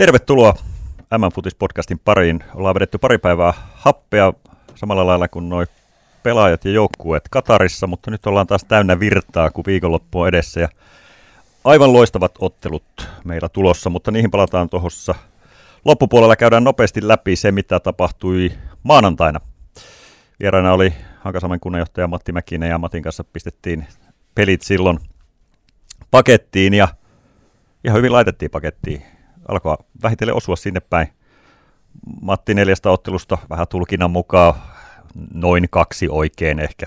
Tervetuloa M-Futis-podcastin pariin. Ollaan vedetty pari päivää happea samalla lailla kuin noin pelaajat ja joukkueet Katarissa, mutta nyt ollaan taas täynnä virtaa, kun viikonloppu on edessä. Ja aivan loistavat ottelut meillä tulossa, mutta niihin palataan tuossa loppupuolella. Käydään nopeasti läpi se, mitä tapahtui maanantaina. Vieraana oli Hakasamen kunnanjohtaja Matti Mäkinen ja Matin kanssa pistettiin pelit silloin pakettiin ja ihan hyvin laitettiin pakettiin. Alkoi vähitellen osua sinne päin. Matti neljästä ottelusta vähän tulkinnan mukaan noin kaksi oikein ehkä.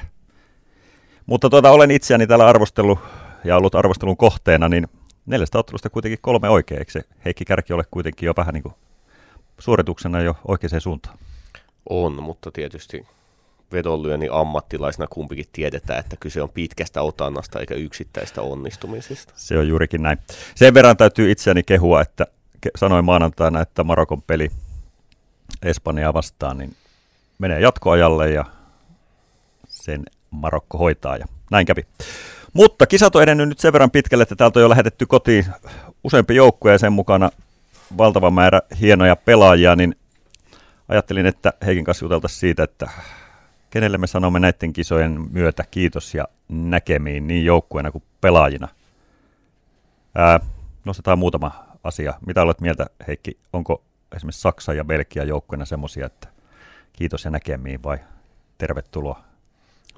Mutta tuota, olen itseäni täällä arvostellut ja ollut arvostelun kohteena, niin neljästä ottelusta kuitenkin kolme oikein. Eikö se Heikki Kärki ole kuitenkin jo vähän niin kuin suorituksena jo oikeaan suuntaan? On, mutta tietysti vedonlyönnin ammattilaisena kumpikin tiedetään, että kyse on pitkästä otannasta eikä yksittäistä onnistumisesta. Se on juurikin näin. Sen verran täytyy itseäni kehua, että sanoin maanantaina, että Marokon peli Espanjaa vastaan, niin menee jatkoajalle ja sen Marokko hoitaa ja näin kävi. Mutta kisat on edennyt nyt sen verran pitkälle, että täältä on jo lähetetty kotiin useampi joukkue ja sen mukana valtava määrä hienoja pelaajia, niin ajattelin, että Heikin kanssa juteltaisiin siitä, että kenelle me sanomme näiden kisojen myötä kiitos ja näkemiin niin joukkueena kuin pelaajina. Ää, nostetaan muutama asia. Mitä olet mieltä, Heikki? Onko esimerkiksi Saksa ja Belgia joukkueena semmoisia, että kiitos ja näkemiin vai tervetuloa?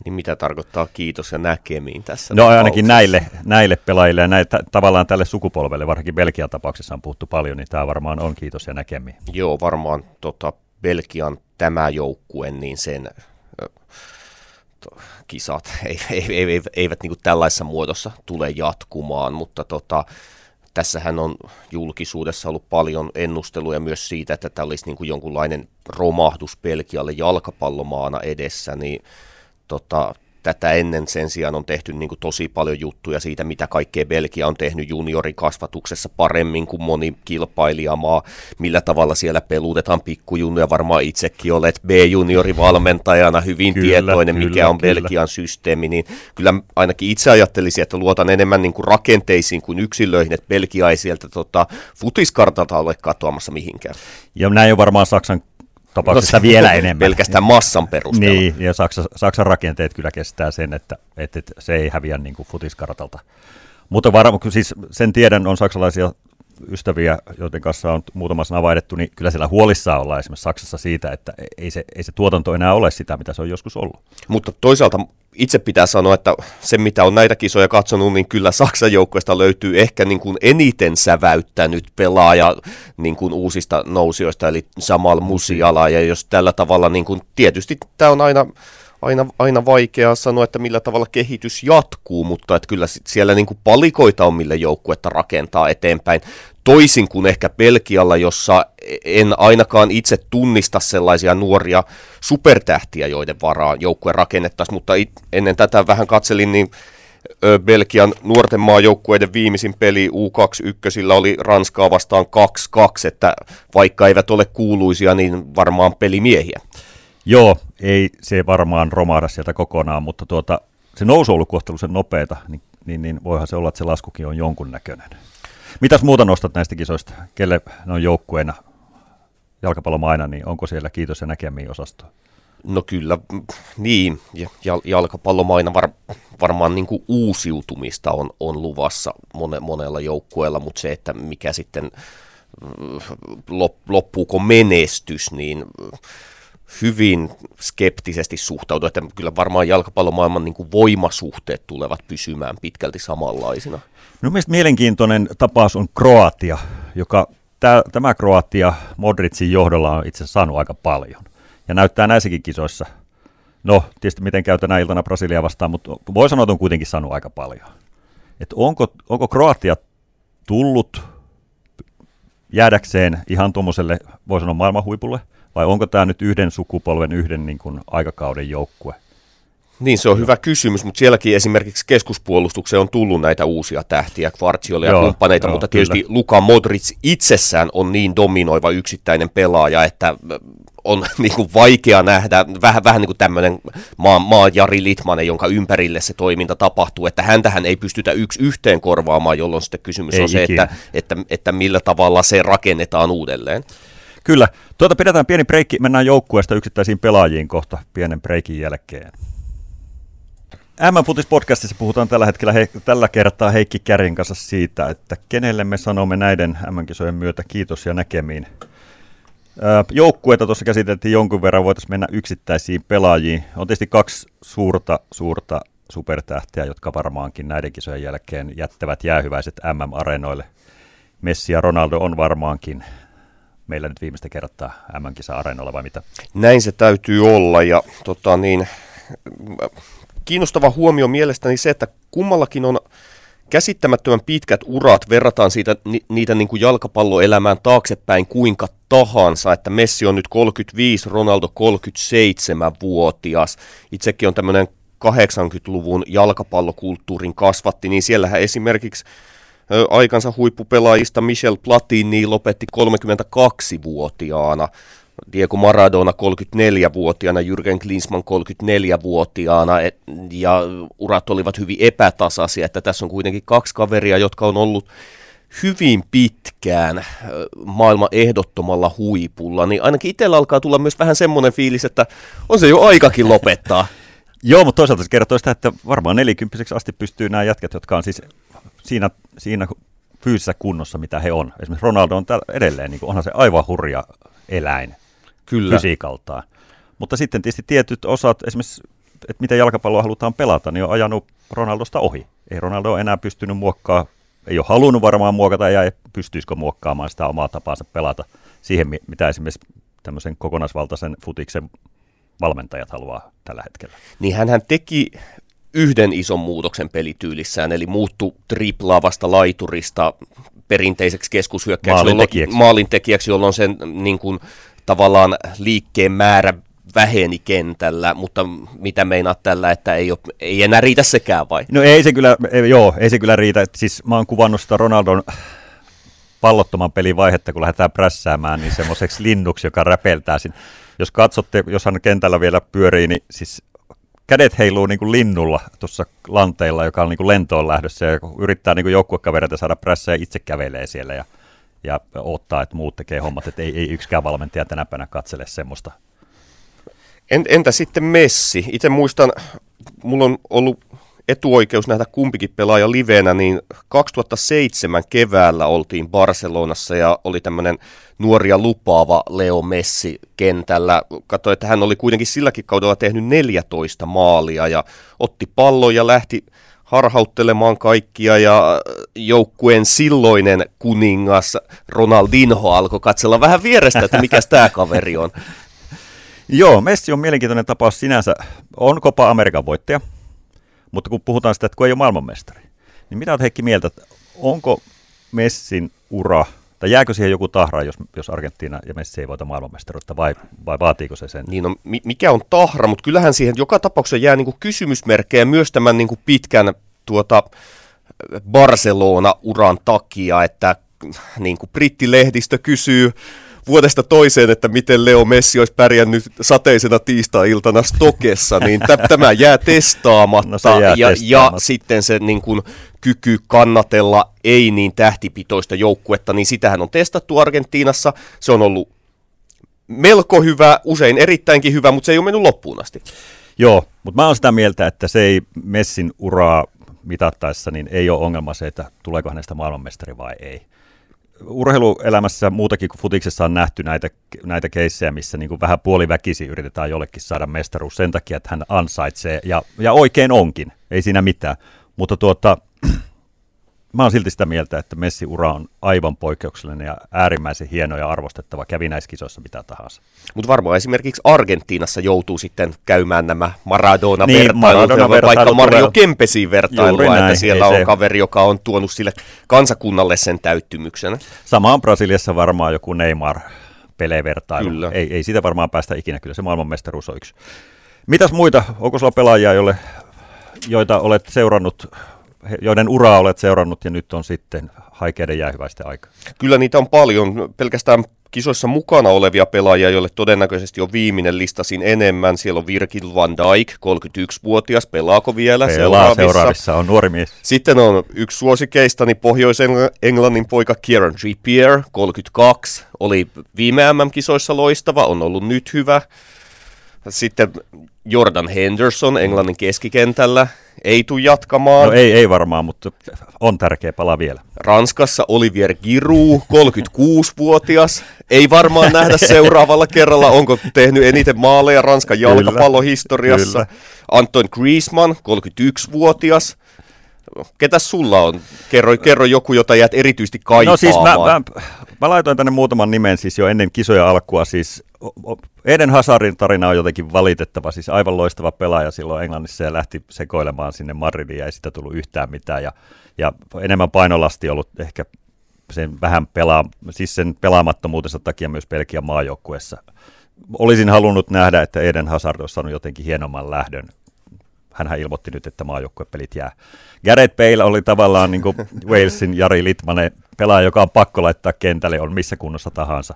Niin mitä tarkoittaa kiitos ja näkemiin tässä No ainakin näille, näille pelaajille ja näille, tavallaan tälle sukupolvelle, varsinkin Belgian tapauksessa on puhuttu paljon, niin tämä varmaan on kiitos ja näkemiin. Joo, varmaan tota, Belgian tämä joukkue, niin sen kisat ei, ei, ei, ei, eivät niin tällaisessa muodossa tule jatkumaan, mutta tota, tässähän on julkisuudessa ollut paljon ennusteluja myös siitä, että tämä olisi niin kuin jonkunlainen romahdus Belgialle jalkapallomaana edessä, niin tota, tätä ennen sen sijaan on tehty niin kuin tosi paljon juttuja siitä, mitä kaikkea Belgia on tehnyt juniorikasvatuksessa paremmin kuin moni kilpailijamaa, millä tavalla siellä pelutetaan pikkujunnuja, varmaan itsekin olet B-juniorivalmentajana hyvin kyllä, tietoinen, kyllä, mikä on kyllä. Belgian systeemi, niin kyllä ainakin itse ajattelisin, että luotan enemmän niin kuin rakenteisiin kuin yksilöihin, että Belgia ei sieltä tota, futiskartalta ole katoamassa mihinkään. Ja näin on varmaan Saksan tapauksessa no, vielä enemmän. Pelkästään massan perusteella. Niin, ja Saksa, Saksan rakenteet kyllä kestää sen, että, että, että se ei häviä niin kuin futiskartalta. Mutta varmaan, siis sen tiedän, on saksalaisia ystäviä, joiden kanssa on muutama sana vaihdettu, niin kyllä siellä huolissaan ollaan esimerkiksi Saksassa siitä, että ei se, ei se tuotanto enää ole sitä, mitä se on joskus ollut. Mutta toisaalta itse pitää sanoa, että se mitä on näitä kisoja katsonut, niin kyllä Saksan joukkueesta löytyy ehkä niin kuin eniten säväyttänyt pelaaja niin kuin uusista nousijoista, eli Samal Musiala, ja jos tällä tavalla, niin kuin, tietysti tämä on aina aina, aina vaikea sanoa, että millä tavalla kehitys jatkuu, mutta että kyllä siellä niin kuin palikoita on, mille joukkuetta rakentaa eteenpäin. Toisin kuin ehkä Belgialla, jossa en ainakaan itse tunnista sellaisia nuoria supertähtiä, joiden varaan joukkue rakennettaisiin, mutta ennen tätä vähän katselin, niin Belgian nuorten maajoukkueiden viimeisin peli U21 oli Ranskaa vastaan 2-2, että vaikka eivät ole kuuluisia, niin varmaan pelimiehiä. Joo, ei se varmaan romahda sieltä kokonaan, mutta tuota, se nousu on ollut kohtuullisen nopeata, niin, niin, niin voihan se olla, että se laskukin on jonkunnäköinen. Mitäs muuta nostat näistä kisoista? Kelle ne on joukkueena jalkapallomaina, niin onko siellä kiitos ja näkemiin osasto? No kyllä, niin. Ja jalkapallomaina var, varmaan niin kuin uusiutumista on, on luvassa mone, monella joukkueella, mutta se, että mikä sitten mm, loppuuko menestys, niin hyvin skeptisesti suhtautua, että kyllä varmaan jalkapallomaailman niin kuin voimasuhteet tulevat pysymään pitkälti samanlaisina. No mielestäni mielenkiintoinen tapaus on Kroatia, joka tämä Kroatia Modricin johdolla on itse asiassa saanut aika paljon. Ja näyttää näissäkin kisoissa, no tietysti miten käy tänä iltana Brasilia vastaan, mutta voi sanoa, että on kuitenkin saanut aika paljon. Et onko, onko Kroatia tullut jäädäkseen ihan tuommoiselle, voi sanoa maailman huipulle – vai onko tämä nyt yhden sukupolven, yhden niin kuin, aikakauden joukkue? Niin, se on hyvä kysymys, mutta sielläkin esimerkiksi keskuspuolustukseen on tullut näitä uusia tähtiä, Kvartsiolle ja kumppaneita, joo, mutta tietysti kyllä. Luka Modric itsessään on niin dominoiva yksittäinen pelaaja, että on niin kuin vaikea nähdä, vähän, vähän niin kuin tämmöinen maa, maa Jari Litmanen, jonka ympärille se toiminta tapahtuu, että häntähän ei pystytä yksi yhteen korvaamaan, jolloin sitten kysymys ei on se, että, että, että millä tavalla se rakennetaan uudelleen. Kyllä. Tuota pidetään pieni breikki, mennään joukkueesta yksittäisiin pelaajiin kohta pienen breikin jälkeen. M-Futis podcastissa puhutaan tällä hetkellä he, tällä kertaa Heikki Kärin kanssa siitä, että kenelle me sanomme näiden M-kisojen myötä kiitos ja näkemiin. Joukkueita tuossa käsiteltiin jonkun verran, voitaisiin mennä yksittäisiin pelaajiin. On tietysti kaksi suurta, suurta supertähtiä, jotka varmaankin näiden kisojen jälkeen jättävät jäähyväiset MM-areenoille. Messi ja Ronaldo on varmaankin meillä nyt viimeistä kertaa MM-kisa-areenoilla vai mitä? Näin se täytyy olla ja tota niin, kiinnostava huomio mielestäni se, että kummallakin on käsittämättömän pitkät urat, verrataan siitä, ni, niitä niin kuin jalkapalloelämään taaksepäin kuinka tahansa, että Messi on nyt 35, Ronaldo 37-vuotias. Itsekin on tämmöinen 80-luvun jalkapallokulttuurin kasvatti, niin siellähän esimerkiksi aikansa huippupelaajista Michel Platini lopetti 32-vuotiaana. Diego Maradona 34-vuotiaana, Jürgen Klinsmann 34-vuotiaana et, ja urat olivat hyvin epätasaisia, että tässä on kuitenkin kaksi kaveria, jotka on ollut hyvin pitkään maailman ehdottomalla huipulla, niin ainakin itsellä alkaa tulla myös vähän semmoinen fiilis, että on se jo aikakin lopettaa. Joo, mutta toisaalta se kertoo sitä, että varmaan nelikymppiseksi asti pystyy nämä jätkät, jotka on siis siinä, siinä fyysisessä kunnossa, mitä he on. Esimerkiksi Ronaldo on edelleen, niin kuin, onhan se aivan hurja eläin Kyllä. fysiikaltaan. Mutta sitten tietysti tietyt osat, esimerkiksi, että miten jalkapalloa halutaan pelata, niin on ajanut Ronaldosta ohi. Ei Ronaldo ole enää pystynyt muokkaamaan, ei ole halunnut varmaan muokata ja ei pystyisikö muokkaamaan sitä omaa tapaansa pelata siihen, mitä esimerkiksi tämmöisen kokonaisvaltaisen futiksen valmentajat haluaa tällä hetkellä. Niin hän teki yhden ison muutoksen pelityylissään, eli muuttu triplaavasta laiturista perinteiseksi keskushyökkäyksi, maalintekijäksi, maalintekijäksi jolloin sen niin kuin, tavallaan liikkeen määrä väheni kentällä, mutta mitä meinaat tällä, että ei, ole, ei enää riitä sekään vai? No ei se kyllä, ei, joo, ei se kyllä riitä. Siis mä oon kuvannut sitä Ronaldon pallottoman pelin vaihetta, kun lähdetään prässäämään, niin semmoiseksi linnuksi, joka räpeltää sinne. Jos katsotte, jos hän kentällä vielä pyörii, niin siis kädet heiluu niin kuin linnulla tuossa lanteilla, joka on niin kuin lentoon lähdössä ja yrittää niin joukkuekavereita saada prässä ja itse kävelee siellä ja, ja ottaa, että muut tekee hommat, että ei, ei yksikään valmentaja tänä päivänä katsele semmoista. Entä sitten Messi? Itse muistan, mulla on ollut etuoikeus nähdä kumpikin pelaaja livenä, niin 2007 keväällä oltiin Barcelonassa ja oli tämmöinen nuoria lupaava Leo Messi kentällä. Katsoin, että hän oli kuitenkin silläkin kaudella tehnyt 14 maalia ja otti pallon ja lähti harhauttelemaan kaikkia ja joukkueen silloinen kuningas Ronaldinho alkoi katsella vähän vierestä, että mikä tämä kaveri on. Joo, Messi on mielenkiintoinen tapaus sinänsä. On Copa Amerikan voittaja, mutta kun puhutaan sitä, että kun ei ole maailmanmestari, niin mitä olet Heikki mieltä, että onko Messin ura, tai jääkö siihen joku tahra, jos, jos Argentiina ja Messi ei voita maailmanmestaruutta, vai, vai vaatiiko se sen? Niin no, mikä on tahra, mutta kyllähän siihen joka tapauksessa jää niin kuin kysymysmerkkejä myös tämän niin kuin pitkän tuota, Barcelona-uran takia, että niin kuin brittilehdistö kysyy vuodesta toiseen, että miten Leo Messi olisi pärjännyt sateisena tiistai-iltana Stokessa, niin t- tämä jää testaamatta. No jää ja, testaamatta. ja sitten se niin kuin, kyky kannatella ei niin tähtipitoista joukkuetta, niin sitähän on testattu Argentiinassa. Se on ollut melko hyvä, usein erittäinkin hyvä, mutta se ei ole mennyt loppuun asti. Joo, mutta mä oon sitä mieltä, että se ei Messin uraa mitattaessa, niin ei ole ongelma se, että tuleeko hänestä maailmanmestari vai ei urheiluelämässä muutakin kuin futiksessa on nähty näitä, näitä keissejä, missä niin vähän puoliväkisi yritetään jollekin saada mestaruus sen takia, että hän ansaitsee, ja, ja oikein onkin, ei siinä mitään. Mutta tuota, mä oon silti sitä mieltä, että Messi-ura on aivan poikkeuksellinen ja äärimmäisen hieno ja arvostettava, kävi näissä kisoissa mitä tahansa. Mutta varmaan esimerkiksi Argentiinassa joutuu sitten käymään nämä Maradona-vertailut, niin, Maradona vaikka Mario Kempesiin vertailua, näin, että siellä on se... kaveri, joka on tuonut sille kansakunnalle sen täyttymyksen. Sama on Brasiliassa varmaan joku Neymar pelevertailu. Kyllä. Ei, ei sitä varmaan päästä ikinä, kyllä se maailmanmestaruus on yksi. Mitäs muita, onko sulla pelaajia, joille, joita olet seurannut joiden uraa olet seurannut ja nyt on sitten haikeiden jäähyväisten aika? Kyllä niitä on paljon. Pelkästään kisoissa mukana olevia pelaajia, joille todennäköisesti on viimeinen listasin enemmän. Siellä on Virgil van Dijk, 31-vuotias, pelaako vielä Pelaa seuraavissa? seuraavissa, on nuori mies. Sitten on yksi suosikeistani Pohjois-Englannin poika Kieran Trippier, 32, oli viime MM-kisoissa loistava, on ollut nyt hyvä. Sitten Jordan Henderson Englannin keskikentällä ei tule jatkamaan. No ei, ei varmaan, mutta on tärkeä pala vielä. Ranskassa Olivier Giroud, 36-vuotias. Ei varmaan nähdä seuraavalla kerralla, onko tehnyt eniten maaleja Ranskan jalkapallohistoriassa. Kyllä. Antoine Griezmann, 31-vuotias. Ketäs sulla on? Kerro, kerro joku, jota jäät erityisesti kaipaamaan. No siis mä, mä, mä laitoin tänne muutaman nimen siis jo ennen kisoja alkua. Siis Eden Hazardin tarina on jotenkin valitettava, siis aivan loistava pelaaja silloin Englannissa ja lähti sekoilemaan sinne Madridiin ja ei sitä tullut yhtään mitään. Ja, ja enemmän painolasti ollut ehkä sen vähän pelaa, siis sen pelaamattomuutensa takia myös Belgian maajoukkueessa. Olisin halunnut nähdä, että Eden Hazard olisi saanut jotenkin hienomman lähdön. Hänhän ilmoitti nyt, että maajoukkuepelit jää. Gareth Bale oli tavallaan niin kuin Walesin Jari Litmanen pelaaja, joka on pakko laittaa kentälle, on missä kunnossa tahansa.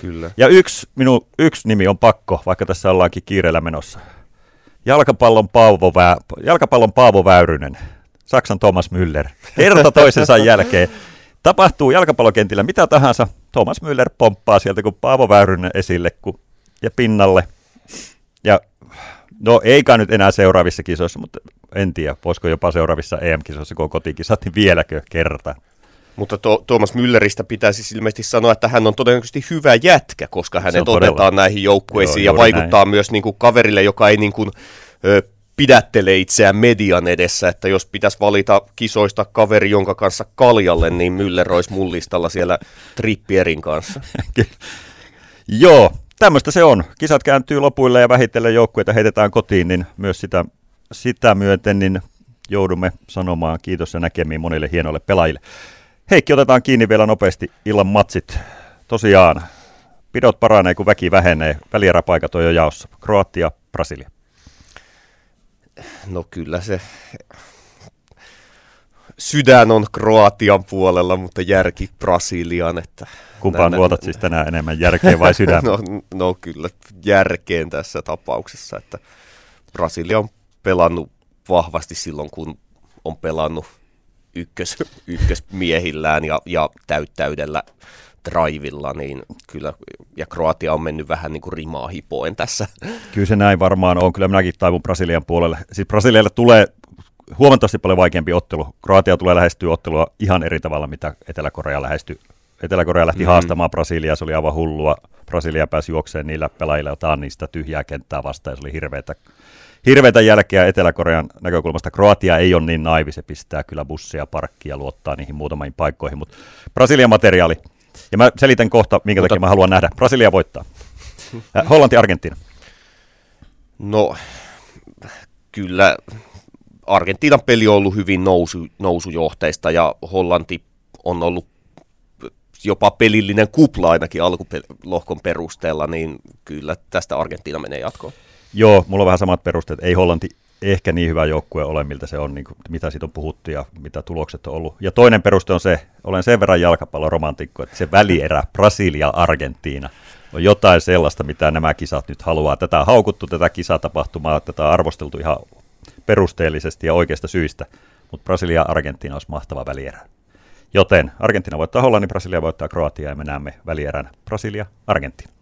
Kyllä. Ja yksi, minun, yksi nimi on pakko, vaikka tässä ollaankin kiireellä menossa. Jalkapallon Paavo, Vä, jalkapallon Paavo Väyrynen, Saksan Thomas Müller, kerta toisensa jälkeen. Tapahtuu jalkapallokentillä mitä tahansa, Thomas Müller pomppaa sieltä kuin Paavo Väyrynen esille kun, ja pinnalle. Ja no eikä nyt enää seuraavissa kisoissa, mutta en tiedä, voisiko jopa seuraavissa EM-kisoissa, kun kotikisat, niin vieläkö kerta. Mutta to, Tuomas Mülleristä pitäisi siis ilmeisesti sanoa, että hän on todennäköisesti hyvä jätkä, koska hänet on todella. otetaan näihin joukkueisiin Joo, ja vaikuttaa näin. myös niin kuin kaverille, joka ei niin kuin, ö, pidättele itseään median edessä, että jos pitäisi valita kisoista kaveri, jonka kanssa kaljalle, niin Müller olisi mun listalla siellä Trippierin kanssa. Joo, tämmöistä se on. Kisat kääntyy lopuille ja vähitellen joukkueita heitetään kotiin, niin myös sitä, sitä myöten niin joudumme sanomaan kiitos ja näkemiin monille hienoille pelaajille. Heikki, otetaan kiinni vielä nopeasti illan matsit. Tosiaan, pidot paranee, kun väki vähenee. Välieräpaikat on jo jaossa. Kroatia, Brasilia. No kyllä se sydän on Kroatian puolella, mutta järki Brasilian. Että Kumpaan Nä- luotat siis tänään enemmän, järkeä vai sydäntä? No, no kyllä, järkeen tässä tapauksessa, että Brasilia on pelannut vahvasti silloin, kun on pelannut ykkös, ykkösmiehillään ja, ja täyttäydellä drivilla, niin kyllä, ja Kroatia on mennyt vähän niin kuin rimaa hipoen tässä. Kyllä se näin varmaan on. Kyllä minäkin taivun Brasilian puolelle. Siis Brasilialle tulee huomattavasti paljon vaikeampi ottelu. Kroatia tulee lähestyä ottelua ihan eri tavalla, mitä Etelä-Korea lähestyi. Etelä-Korea lähti mm-hmm. haastamaan Brasiliaa, se oli aivan hullua. Brasilia pääsi juokseen niillä pelaajilla, jotain niistä tyhjää kenttää vastaan, ja se oli hirveätä, hirveätä jälkeä Etelä-Korean näkökulmasta. Kroatia ei ole niin naivi, se pistää kyllä bussia parkkia ja luottaa niihin muutamiin paikkoihin, mutta Brasilian materiaali. Ja mä selitän kohta, minkä Mutta- takia mä haluan nähdä. Brasilia voittaa. Äh, Hollanti, Argentiina. No, kyllä Argentiinan peli on ollut hyvin nousu, nousujohteista ja Hollanti on ollut jopa pelillinen kupla ainakin alkulohkon perusteella, niin kyllä tästä Argentiina menee jatkoon. Joo, mulla on vähän samat perusteet. Ei Hollanti ehkä niin hyvä joukkue ole, miltä se on, niin kuin, mitä siitä on puhuttu ja mitä tulokset on ollut. Ja toinen peruste on se, olen sen verran jalkapalloromantikko, että se välierä Brasilia-Argentiina on jotain sellaista, mitä nämä kisat nyt haluaa. Tätä on haukuttu, tätä kisatapahtumaa, tätä on arvosteltu ihan perusteellisesti ja oikeista syistä, mutta Brasilia-Argentiina olisi mahtava välierä. Joten Argentiina voittaa Hollannin, Brasilia voittaa Kroatia ja me näemme välierän Brasilia-Argentiina.